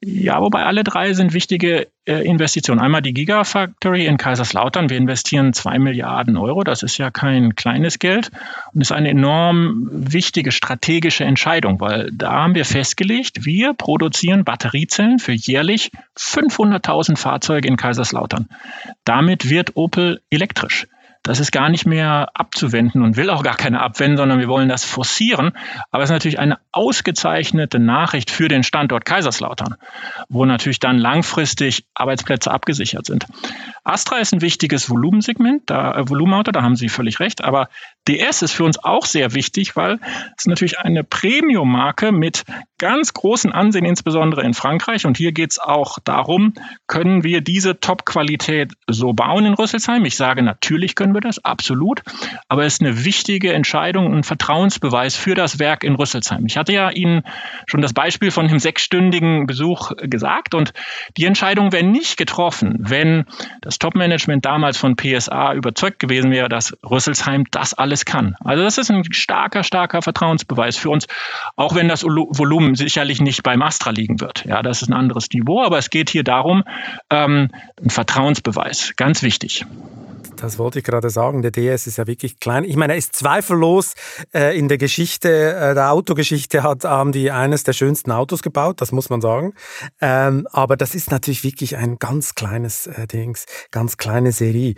Ja, wobei alle drei sind wichtige äh, Investitionen. Einmal die Gigafactory in Kaiserslautern. Wir investieren zwei Milliarden Euro. Das ist ja kein kleines Geld und ist eine enorm wichtige strategische Entscheidung, weil da haben wir festgelegt, wir produzieren Batteriezellen für jährlich 500.000 Fahrzeuge in Kaiserslautern. Damit wird Opel elektrisch. Das ist gar nicht mehr abzuwenden und will auch gar keine abwenden, sondern wir wollen das forcieren. Aber es ist natürlich eine ausgezeichnete Nachricht für den Standort Kaiserslautern, wo natürlich dann langfristig Arbeitsplätze abgesichert sind. Astra ist ein wichtiges Volumensegment, da, äh, Volumenauto, da haben Sie völlig recht. Aber DS ist für uns auch sehr wichtig, weil es natürlich eine Premium-Marke mit ganz großen Ansehen, insbesondere in Frankreich. Und hier geht es auch darum, können wir diese Top-Qualität so bauen in Rüsselsheim? Ich sage, natürlich können wir das, absolut. Aber es ist eine wichtige Entscheidung, ein Vertrauensbeweis für das Werk in Rüsselsheim. Ich hatte ja Ihnen schon das Beispiel von dem sechsstündigen Besuch gesagt. Und die Entscheidung wäre nicht getroffen, wenn das Top-Management damals von PSA überzeugt gewesen wäre, dass Rüsselsheim das alles kann. Also das ist ein starker, starker Vertrauensbeweis für uns, auch wenn das Volumen sicherlich nicht beim Astra liegen wird. Ja, das ist ein anderes Niveau, aber es geht hier darum, ähm, ein Vertrauensbeweis, ganz wichtig. Das wollte ich gerade sagen. Der DS ist ja wirklich klein. Ich meine, er ist zweifellos äh, in der Geschichte, äh, der Autogeschichte hat, haben die eines der schönsten Autos gebaut, das muss man sagen. Ähm, aber das ist natürlich wirklich ein ganz kleines äh, Dings, ganz kleine Serie.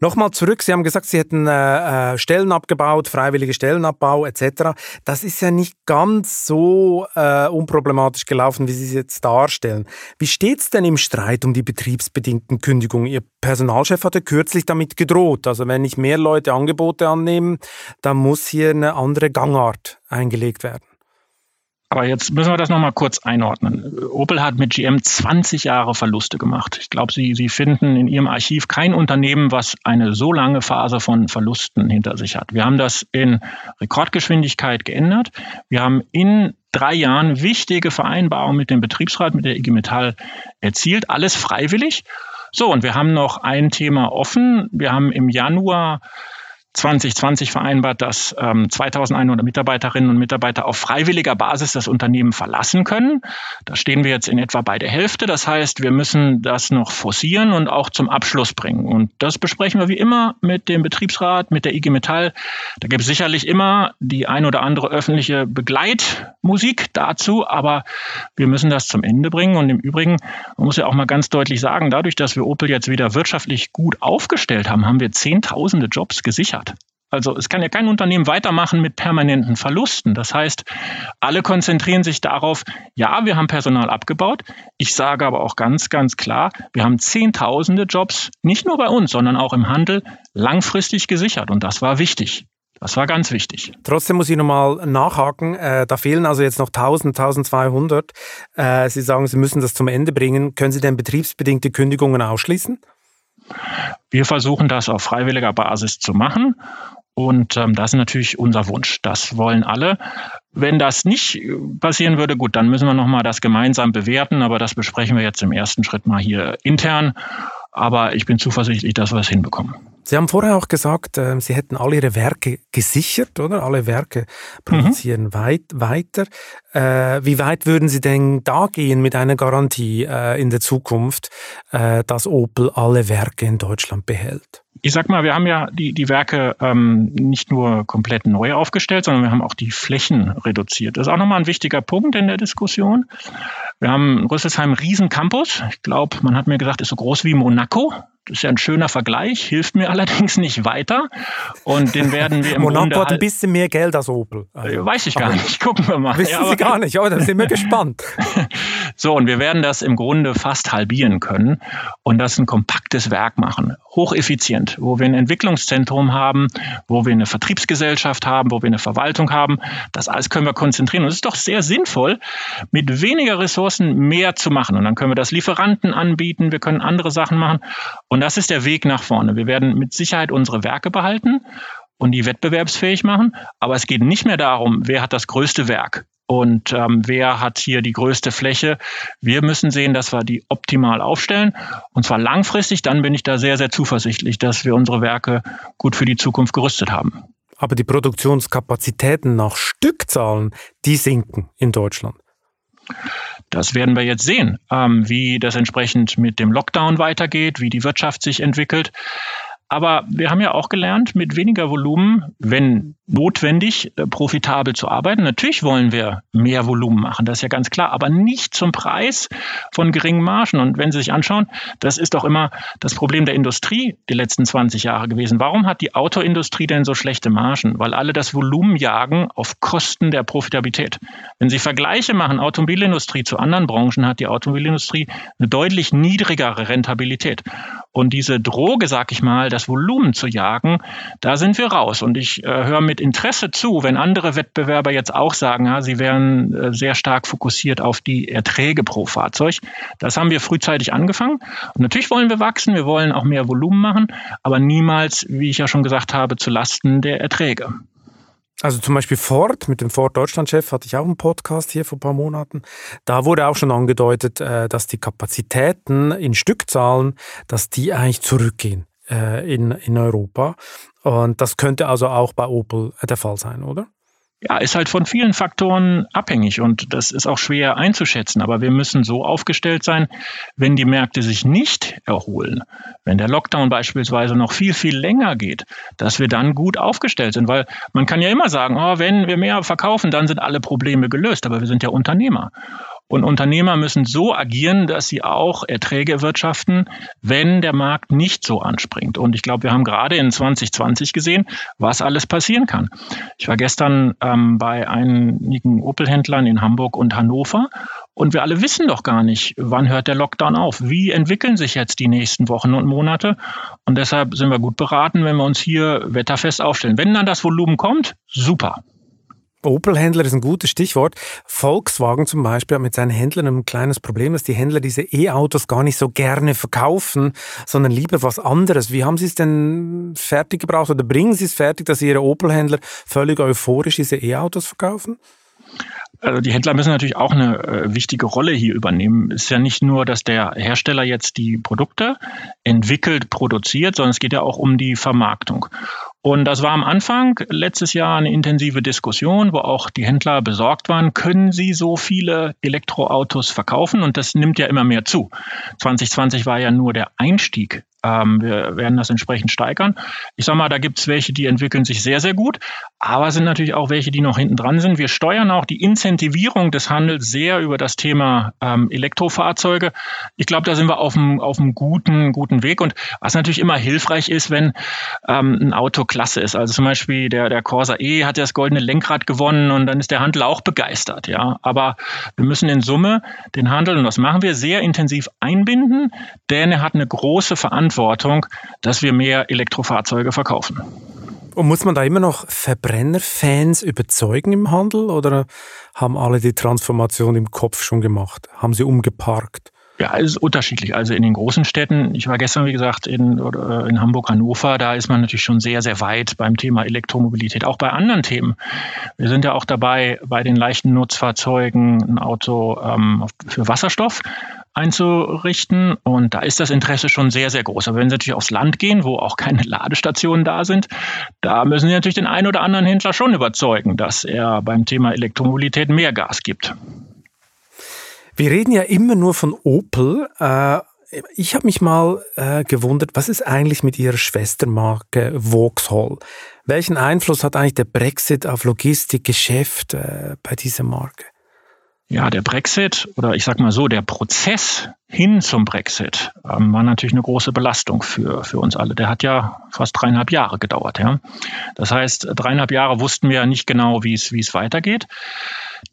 Nochmal zurück, Sie haben gesagt, Sie hätten äh, äh, Stellen abgebaut, freiwillige Stellenabbau etc. Das ist ja nicht ganz so äh, unproblematisch gelaufen, wie Sie es jetzt darstellen. Wie steht es denn im Streit um die betriebsbedingten Kündigungen? Ihr Personalchef hatte kürzlich damit gedroht. Also wenn nicht mehr Leute Angebote annehmen, dann muss hier eine andere Gangart eingelegt werden. Aber jetzt müssen wir das nochmal kurz einordnen. Opel hat mit GM 20 Jahre Verluste gemacht. Ich glaube, Sie, Sie finden in Ihrem Archiv kein Unternehmen, was eine so lange Phase von Verlusten hinter sich hat. Wir haben das in Rekordgeschwindigkeit geändert. Wir haben in drei Jahren wichtige Vereinbarungen mit dem Betriebsrat, mit der IG Metall erzielt. Alles freiwillig. So, und wir haben noch ein Thema offen. Wir haben im Januar 2020 vereinbart, dass ähm, 2100 Mitarbeiterinnen und Mitarbeiter auf freiwilliger Basis das Unternehmen verlassen können. Da stehen wir jetzt in etwa bei der Hälfte. Das heißt, wir müssen das noch forcieren und auch zum Abschluss bringen. Und das besprechen wir wie immer mit dem Betriebsrat, mit der IG Metall. Da gibt es sicherlich immer die ein oder andere öffentliche Begleitmusik dazu, aber wir müssen das zum Ende bringen. Und im Übrigen, man muss ja auch mal ganz deutlich sagen, dadurch, dass wir Opel jetzt wieder wirtschaftlich gut aufgestellt haben, haben wir zehntausende Jobs gesichert. Also es kann ja kein Unternehmen weitermachen mit permanenten Verlusten. Das heißt, alle konzentrieren sich darauf, ja, wir haben Personal abgebaut. Ich sage aber auch ganz, ganz klar, wir haben Zehntausende Jobs, nicht nur bei uns, sondern auch im Handel, langfristig gesichert. Und das war wichtig. Das war ganz wichtig. Trotzdem muss ich nochmal nachhaken. Äh, da fehlen also jetzt noch 1000, 1200. Äh, Sie sagen, Sie müssen das zum Ende bringen. Können Sie denn betriebsbedingte Kündigungen ausschließen? Wir versuchen das auf freiwilliger Basis zu machen. Und ähm, das ist natürlich unser Wunsch. Das wollen alle. Wenn das nicht passieren würde, gut, dann müssen wir nochmal das gemeinsam bewerten. Aber das besprechen wir jetzt im ersten Schritt mal hier intern. Aber ich bin zuversichtlich, dass wir es hinbekommen. Sie haben vorher auch gesagt, äh, Sie hätten alle Ihre Werke gesichert, oder? Alle Werke produzieren mhm. weit, weiter. Äh, wie weit würden Sie denn da gehen mit einer Garantie äh, in der Zukunft, äh, dass Opel alle Werke in Deutschland behält? Ich sag mal, wir haben ja die, die Werke ähm, nicht nur komplett neu aufgestellt, sondern wir haben auch die Flächen reduziert. Das ist auch nochmal ein wichtiger Punkt in der Diskussion. Wir haben in Rüsselsheim einen riesen Campus. Ich glaube, man hat mir gesagt, ist so groß wie Monaco. Das ist ja ein schöner Vergleich, hilft mir allerdings nicht weiter. Und den werden wir im Monaco Grunde hat ein halt bisschen mehr Geld als Opel. Also, Weiß ich gar nicht. Gucken wir mal. Wissen ja, Sie gar nicht, aber da sind wir gespannt. so, und wir werden das im Grunde fast halbieren können und das ein kompaktes Werk machen. Hocheffizient, wo wir ein Entwicklungszentrum haben, wo wir eine Vertriebsgesellschaft haben, wo wir eine Verwaltung haben. Das alles können wir konzentrieren. Und es ist doch sehr sinnvoll, mit weniger Ressourcen mehr zu machen. Und dann können wir das Lieferanten anbieten, wir können andere Sachen machen. Und das ist der Weg nach vorne. Wir werden mit Sicherheit unsere Werke behalten und die wettbewerbsfähig machen. Aber es geht nicht mehr darum, wer hat das größte Werk und ähm, wer hat hier die größte Fläche. Wir müssen sehen, dass wir die optimal aufstellen und zwar langfristig. Dann bin ich da sehr, sehr zuversichtlich, dass wir unsere Werke gut für die Zukunft gerüstet haben. Aber die Produktionskapazitäten nach Stückzahlen, die sinken in Deutschland. Das werden wir jetzt sehen, ähm, wie das entsprechend mit dem Lockdown weitergeht, wie die Wirtschaft sich entwickelt. Aber wir haben ja auch gelernt, mit weniger Volumen, wenn notwendig, äh, profitabel zu arbeiten. Natürlich wollen wir mehr Volumen machen, das ist ja ganz klar, aber nicht zum Preis von geringen Margen. Und wenn Sie sich anschauen, das ist doch immer das Problem der Industrie die letzten 20 Jahre gewesen. Warum hat die Autoindustrie denn so schlechte Margen? Weil alle das Volumen jagen auf Kosten der Profitabilität. Wenn Sie Vergleiche machen, Automobilindustrie zu anderen Branchen, hat die Automobilindustrie eine deutlich niedrigere Rentabilität. Und diese Droge, sag ich mal, das Volumen zu jagen, da sind wir raus. Und ich äh, höre mit Interesse zu, wenn andere Wettbewerber jetzt auch sagen, ja, sie wären äh, sehr stark fokussiert auf die Erträge pro Fahrzeug. Das haben wir frühzeitig angefangen. Und natürlich wollen wir wachsen, wir wollen auch mehr Volumen machen, aber niemals, wie ich ja schon gesagt habe, zu Lasten der Erträge. Also zum Beispiel Ford, mit dem Ford Deutschland-Chef hatte ich auch einen Podcast hier vor ein paar Monaten. Da wurde auch schon angedeutet, äh, dass die Kapazitäten in Stückzahlen, dass die eigentlich zurückgehen äh, in, in Europa. Und das könnte also auch bei Opel der Fall sein, oder? Ja, ist halt von vielen Faktoren abhängig und das ist auch schwer einzuschätzen. Aber wir müssen so aufgestellt sein, wenn die Märkte sich nicht erholen, wenn der Lockdown beispielsweise noch viel, viel länger geht, dass wir dann gut aufgestellt sind. Weil man kann ja immer sagen, oh, wenn wir mehr verkaufen, dann sind alle Probleme gelöst. Aber wir sind ja Unternehmer. Und Unternehmer müssen so agieren, dass sie auch Erträge erwirtschaften, wenn der Markt nicht so anspringt. Und ich glaube, wir haben gerade in 2020 gesehen, was alles passieren kann. Ich war gestern ähm, bei einigen Opel-Händlern in Hamburg und Hannover und wir alle wissen doch gar nicht, wann hört der Lockdown auf? Wie entwickeln sich jetzt die nächsten Wochen und Monate? Und deshalb sind wir gut beraten, wenn wir uns hier wetterfest aufstellen. Wenn dann das Volumen kommt, super. Opel-Händler ist ein gutes Stichwort. Volkswagen zum Beispiel hat mit seinen Händlern ein kleines Problem, dass die Händler diese E-Autos gar nicht so gerne verkaufen, sondern lieber was anderes. Wie haben Sie es denn fertig gebraucht oder bringen Sie es fertig, dass Ihre Opel-Händler völlig euphorisch diese E-Autos verkaufen? Also die Händler müssen natürlich auch eine äh, wichtige Rolle hier übernehmen. Es ist ja nicht nur, dass der Hersteller jetzt die Produkte entwickelt, produziert, sondern es geht ja auch um die Vermarktung. Und das war am Anfang letztes Jahr eine intensive Diskussion, wo auch die Händler besorgt waren, können sie so viele Elektroautos verkaufen? Und das nimmt ja immer mehr zu. 2020 war ja nur der Einstieg ähm, wir werden das entsprechend steigern. Ich sage mal, da gibt es welche, die entwickeln sich sehr, sehr gut, aber sind natürlich auch welche, die noch hinten dran sind. Wir steuern auch die Incentivierung des Handels sehr über das Thema ähm, Elektrofahrzeuge. Ich glaube, da sind wir auf einem auf einem guten, guten Weg. Und was natürlich immer hilfreich ist, wenn ähm, ein Auto klasse ist. Also zum Beispiel der, der Corsa E hat ja das goldene Lenkrad gewonnen und dann ist der Handel auch begeistert. Ja, aber wir müssen in Summe den Handel, und das machen wir, sehr intensiv einbinden, denn er hat eine große Verantwortung Verantwortung, dass wir mehr Elektrofahrzeuge verkaufen. Und muss man da immer noch Verbrennerfans überzeugen im Handel oder haben alle die Transformation im Kopf schon gemacht? Haben sie umgeparkt? Ja, es ist unterschiedlich. Also in den großen Städten, ich war gestern, wie gesagt, in, in Hamburg, Hannover, da ist man natürlich schon sehr, sehr weit beim Thema Elektromobilität, auch bei anderen Themen. Wir sind ja auch dabei, bei den leichten Nutzfahrzeugen ein Auto ähm, für Wasserstoff einzurichten. Und da ist das Interesse schon sehr, sehr groß. Aber wenn Sie natürlich aufs Land gehen, wo auch keine Ladestationen da sind, da müssen Sie natürlich den einen oder anderen Händler schon überzeugen, dass er beim Thema Elektromobilität mehr Gas gibt. Wir reden ja immer nur von Opel. Äh, ich habe mich mal äh, gewundert, was ist eigentlich mit Ihrer Schwestermarke Vauxhall? Welchen Einfluss hat eigentlich der Brexit auf Logistik, Geschäft äh, bei dieser Marke? Ja, der Brexit oder ich sag mal so, der Prozess hin zum Brexit ähm, war natürlich eine große Belastung für, für uns alle. Der hat ja fast dreieinhalb Jahre gedauert. Ja? Das heißt, dreieinhalb Jahre wussten wir ja nicht genau, wie es, wie es weitergeht.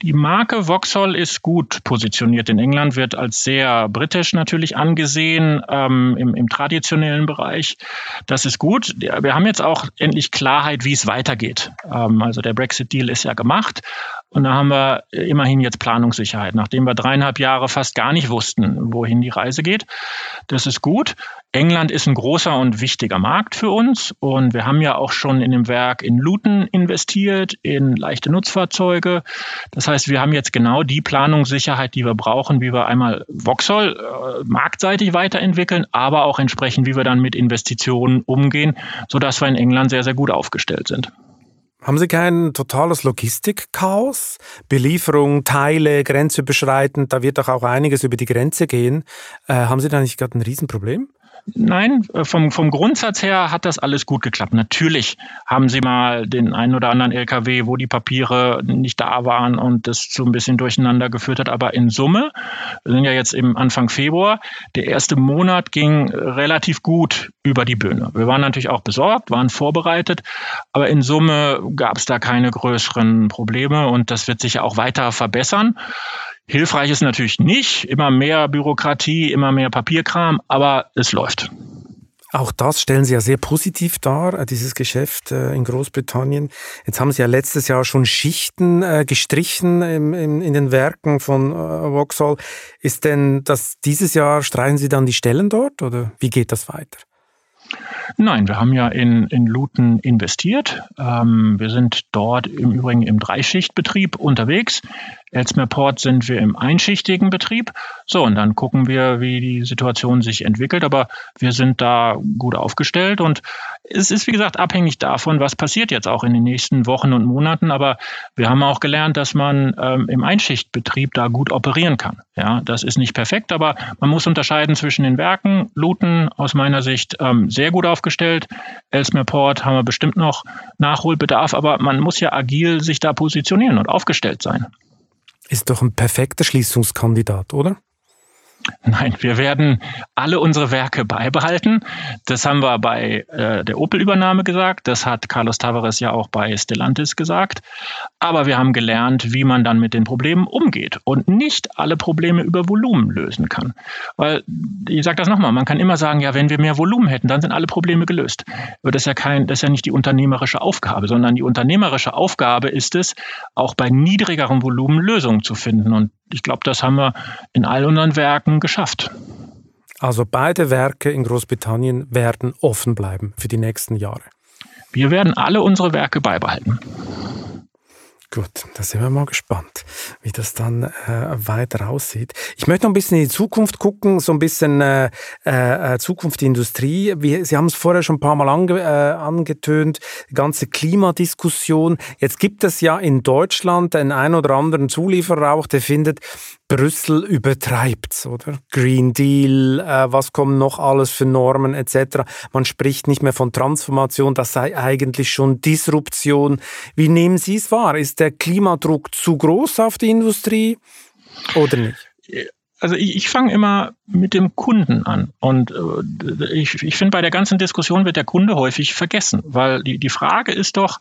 Die Marke Vauxhall ist gut positioniert in England, wird als sehr britisch natürlich angesehen ähm, im, im traditionellen Bereich. Das ist gut. Wir haben jetzt auch endlich Klarheit, wie es weitergeht. Ähm, also der Brexit-Deal ist ja gemacht und da haben wir immerhin jetzt Planungssicherheit, nachdem wir dreieinhalb Jahre fast gar nicht wussten, wohin die Reise geht. Das ist gut. England ist ein großer und wichtiger Markt für uns und wir haben ja auch schon in dem Werk in Luton investiert, in leichte Nutzfahrzeuge. Das heißt, wir haben jetzt genau die Planungssicherheit, die wir brauchen, wie wir einmal Vauxhall äh, marktseitig weiterentwickeln, aber auch entsprechend, wie wir dann mit Investitionen umgehen, sodass wir in England sehr, sehr gut aufgestellt sind. Haben Sie kein totales Logistikchaos? Belieferung, Teile, grenzüberschreitend, da wird doch auch einiges über die Grenze gehen. Äh, haben Sie da nicht gerade ein Riesenproblem? Nein, äh, vom, vom Grundsatz her hat das alles gut geklappt. Natürlich haben sie mal den einen oder anderen LKW, wo die Papiere nicht da waren und das so ein bisschen durcheinander geführt hat. Aber in Summe, wir sind ja jetzt im Anfang Februar, der erste Monat ging relativ gut über die Bühne. Wir waren natürlich auch besorgt, waren vorbereitet, aber in Summe gab es da keine größeren Probleme und das wird sich auch weiter verbessern. Hilfreich ist natürlich nicht, immer mehr Bürokratie, immer mehr Papierkram, aber es läuft. Auch das stellen Sie ja sehr positiv dar, äh, dieses Geschäft äh, in Großbritannien. Jetzt haben Sie ja letztes Jahr schon Schichten äh, gestrichen in den Werken von Vauxhall. Ist denn das dieses Jahr, streichen Sie dann die Stellen dort oder wie geht das weiter? Nein, wir haben ja in, in Luton investiert. Ähm, wir sind dort im Übrigen im Dreischichtbetrieb unterwegs. Elsmer Port sind wir im einschichtigen Betrieb. So, und dann gucken wir, wie die Situation sich entwickelt. Aber wir sind da gut aufgestellt und es ist, wie gesagt, abhängig davon, was passiert jetzt auch in den nächsten Wochen und Monaten. Aber wir haben auch gelernt, dass man ähm, im Einschichtbetrieb da gut operieren kann. Ja, das ist nicht perfekt, aber man muss unterscheiden zwischen den Werken. Luton aus meiner Sicht ähm, sehr gut aufgestellt. Elsmer Port haben wir bestimmt noch Nachholbedarf, aber man muss ja agil sich da positionieren und aufgestellt sein. Ist doch ein perfekter Schließungskandidat, oder? Nein, wir werden alle unsere Werke beibehalten. Das haben wir bei äh, der Opel-Übernahme gesagt. Das hat Carlos Tavares ja auch bei Stellantis gesagt. Aber wir haben gelernt, wie man dann mit den Problemen umgeht und nicht alle Probleme über Volumen lösen kann. Weil, ich sage das nochmal, man kann immer sagen, ja, wenn wir mehr Volumen hätten, dann sind alle Probleme gelöst. Aber das ist ja, kein, das ist ja nicht die unternehmerische Aufgabe, sondern die unternehmerische Aufgabe ist es, auch bei niedrigerem Volumen Lösungen zu finden. Und ich glaube, das haben wir in all unseren Werken geschafft. Also beide Werke in Großbritannien werden offen bleiben für die nächsten Jahre. Wir werden alle unsere Werke beibehalten. Gut, da sind wir mal gespannt, wie das dann äh, weiter aussieht. Ich möchte noch ein bisschen in die Zukunft gucken, so ein bisschen äh, äh, Zukunft der Industrie. Wie, Sie haben es vorher schon ein paar Mal ange, äh, angetönt, die ganze Klimadiskussion. Jetzt gibt es ja in Deutschland den ein oder anderen Zulieferer auch, der findet, Brüssel übertreibt, oder? Green Deal, äh, was kommen noch alles für Normen etc. Man spricht nicht mehr von Transformation, das sei eigentlich schon Disruption. Wie nehmen Sie es wahr? Ist der Klimadruck zu groß auf die Industrie oder nicht? Also ich, ich fange immer mit dem Kunden an. Und äh, ich, ich finde, bei der ganzen Diskussion wird der Kunde häufig vergessen, weil die, die Frage ist doch,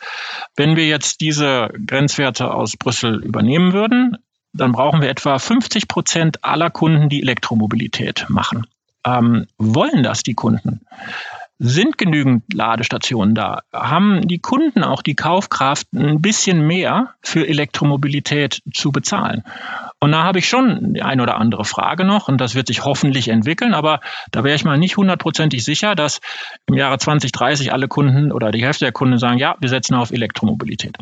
wenn wir jetzt diese Grenzwerte aus Brüssel übernehmen würden, dann brauchen wir etwa 50 Prozent aller Kunden, die Elektromobilität machen. Ähm, wollen das die Kunden? Sind genügend Ladestationen da? Haben die Kunden auch die Kaufkraft, ein bisschen mehr für Elektromobilität zu bezahlen? Und da habe ich schon die eine oder andere Frage noch und das wird sich hoffentlich entwickeln, aber da wäre ich mal nicht hundertprozentig sicher, dass im Jahre 2030 alle Kunden oder die Hälfte der Kunden sagen, ja, wir setzen auf Elektromobilität.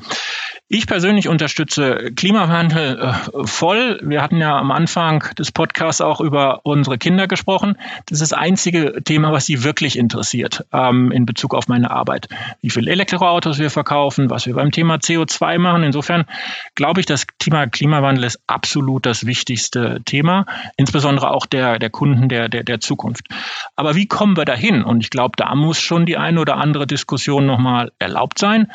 Ich persönlich unterstütze Klimawandel äh, voll. Wir hatten ja am Anfang des Podcasts auch über unsere Kinder gesprochen. Das ist das einzige Thema, was sie wirklich interessiert ähm, in Bezug auf meine Arbeit. Wie viele Elektroautos wir verkaufen, was wir beim Thema CO2 machen. Insofern glaube ich, das Thema Klimawandel ist absolut das wichtigste Thema, insbesondere auch der, der Kunden der, der, der Zukunft. Aber wie kommen wir dahin? Und ich glaube, da muss schon die eine oder andere Diskussion nochmal erlaubt sein.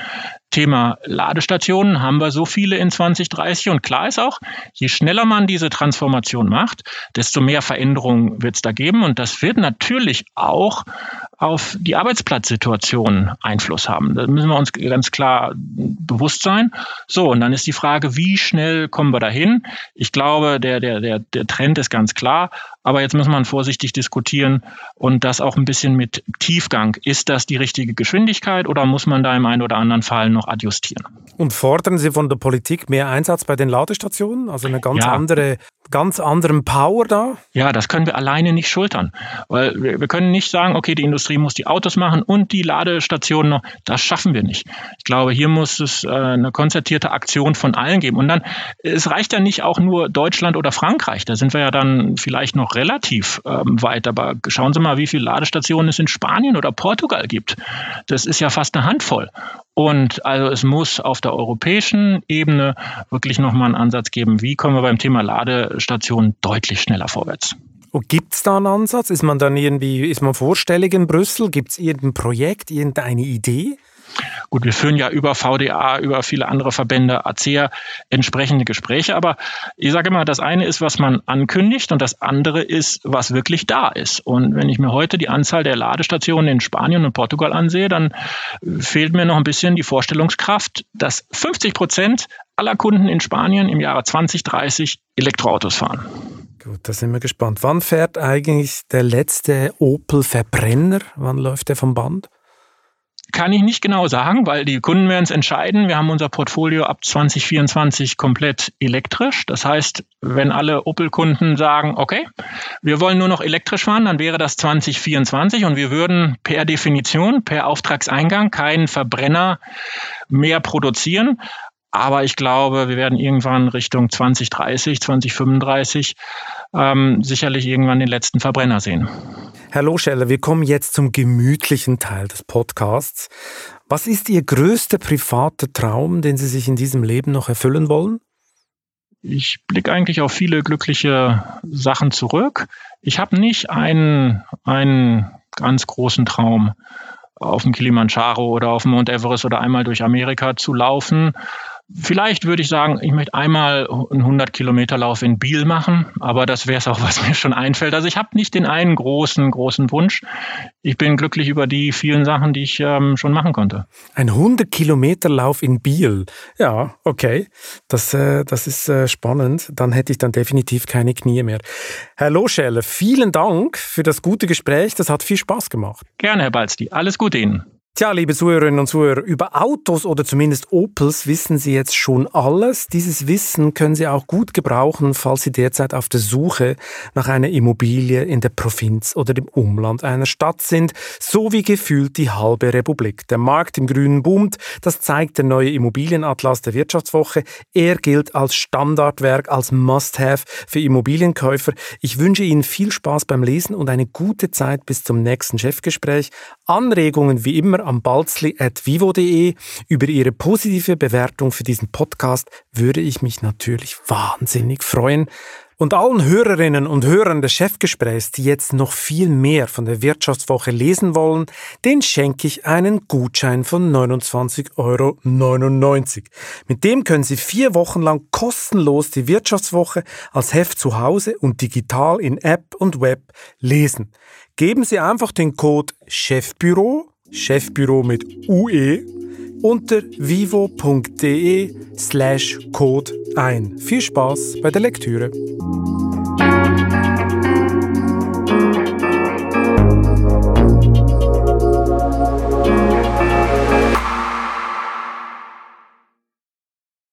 Thema Ladestationen haben wir so viele in 2030 und klar ist auch, je schneller man diese Transformation macht, desto mehr Veränderungen wird es da geben und das wird natürlich auch auf die Arbeitsplatzsituation Einfluss haben. Da müssen wir uns ganz klar bewusst sein. So, und dann ist die Frage, wie schnell kommen wir dahin? Ich glaube, der, der, der, der Trend ist ganz klar. Aber jetzt muss man vorsichtig diskutieren und das auch ein bisschen mit Tiefgang. Ist das die richtige Geschwindigkeit oder muss man da im einen oder anderen Fall noch adjustieren? Und fordern Sie von der Politik mehr Einsatz bei den Ladestationen? Also eine ganz ja. andere ganz anderen Power da? Ja, das können wir alleine nicht schultern. Weil wir, wir, können nicht sagen, okay, die Industrie muss die Autos machen und die Ladestationen noch. Das schaffen wir nicht. Ich glaube, hier muss es äh, eine konzertierte Aktion von allen geben. Und dann, es reicht ja nicht auch nur Deutschland oder Frankreich. Da sind wir ja dann vielleicht noch relativ ähm, weit. Aber schauen Sie mal, wie viele Ladestationen es in Spanien oder Portugal gibt. Das ist ja fast eine Handvoll. Und also es muss auf der europäischen Ebene wirklich nochmal einen Ansatz geben, wie kommen wir beim Thema Ladestationen deutlich schneller vorwärts. Gibt es da einen Ansatz? Ist man dann irgendwie, ist man vorstellig in Brüssel? Gibt es irgendein Projekt, irgendeine Idee? Gut, wir führen ja über VDA, über viele andere Verbände, ACEA entsprechende Gespräche, aber ich sage immer, das eine ist, was man ankündigt und das andere ist, was wirklich da ist. Und wenn ich mir heute die Anzahl der Ladestationen in Spanien und Portugal ansehe, dann fehlt mir noch ein bisschen die Vorstellungskraft, dass 50 Prozent aller Kunden in Spanien im Jahre 2030 Elektroautos fahren. Gut, da sind wir gespannt. Wann fährt eigentlich der letzte Opel Verbrenner? Wann läuft der vom Band? Kann ich nicht genau sagen, weil die Kunden werden es entscheiden. Wir haben unser Portfolio ab 2024 komplett elektrisch. Das heißt, wenn alle Opel-Kunden sagen, okay, wir wollen nur noch elektrisch fahren, dann wäre das 2024 und wir würden per Definition, per Auftragseingang keinen Verbrenner mehr produzieren. Aber ich glaube, wir werden irgendwann Richtung 2030, 2035 ähm, sicherlich irgendwann den letzten Verbrenner sehen. Herr Loscheller, wir kommen jetzt zum gemütlichen Teil des Podcasts. Was ist Ihr größter privater Traum, den Sie sich in diesem Leben noch erfüllen wollen? Ich blicke eigentlich auf viele glückliche Sachen zurück. Ich habe nicht einen, einen ganz großen Traum, auf dem Kilimanjaro oder auf dem Mount Everest oder einmal durch Amerika zu laufen Vielleicht würde ich sagen, ich möchte einmal einen 100 Kilometer Lauf in Biel machen, aber das wäre es auch, was mir schon einfällt. Also ich habe nicht den einen großen, großen Wunsch. Ich bin glücklich über die vielen Sachen, die ich ähm, schon machen konnte. Ein 100 Kilometer Lauf in Biel. Ja, okay. Das, äh, das ist äh, spannend. Dann hätte ich dann definitiv keine Knie mehr. Herr Loscheller, vielen Dank für das gute Gespräch. Das hat viel Spaß gemacht. Gerne, Herr Balzdi. Alles Gute Ihnen. Tja, liebe Zuhörerinnen und Zuhörer, über Autos oder zumindest Opels wissen Sie jetzt schon alles. Dieses Wissen können Sie auch gut gebrauchen, falls Sie derzeit auf der Suche nach einer Immobilie in der Provinz oder dem Umland einer Stadt sind, so wie gefühlt die halbe Republik. Der Markt im Grünen boomt, das zeigt der neue Immobilienatlas der Wirtschaftswoche. Er gilt als Standardwerk, als Must-Have für Immobilienkäufer. Ich wünsche Ihnen viel Spaß beim Lesen und eine gute Zeit bis zum nächsten Chefgespräch. Anregungen wie immer am balzli.vivo.de. Über Ihre positive Bewertung für diesen Podcast würde ich mich natürlich wahnsinnig freuen. Und allen Hörerinnen und Hörern des Chefgesprächs, die jetzt noch viel mehr von der Wirtschaftswoche lesen wollen, den schenke ich einen Gutschein von 29,99 Euro. Mit dem können Sie vier Wochen lang kostenlos die Wirtschaftswoche als Heft zu Hause und digital in App und Web lesen. Geben Sie einfach den Code Chefbüro Chefbüro mit UE unter vivo.de slash Code ein. Viel Spaß bei der Lektüre.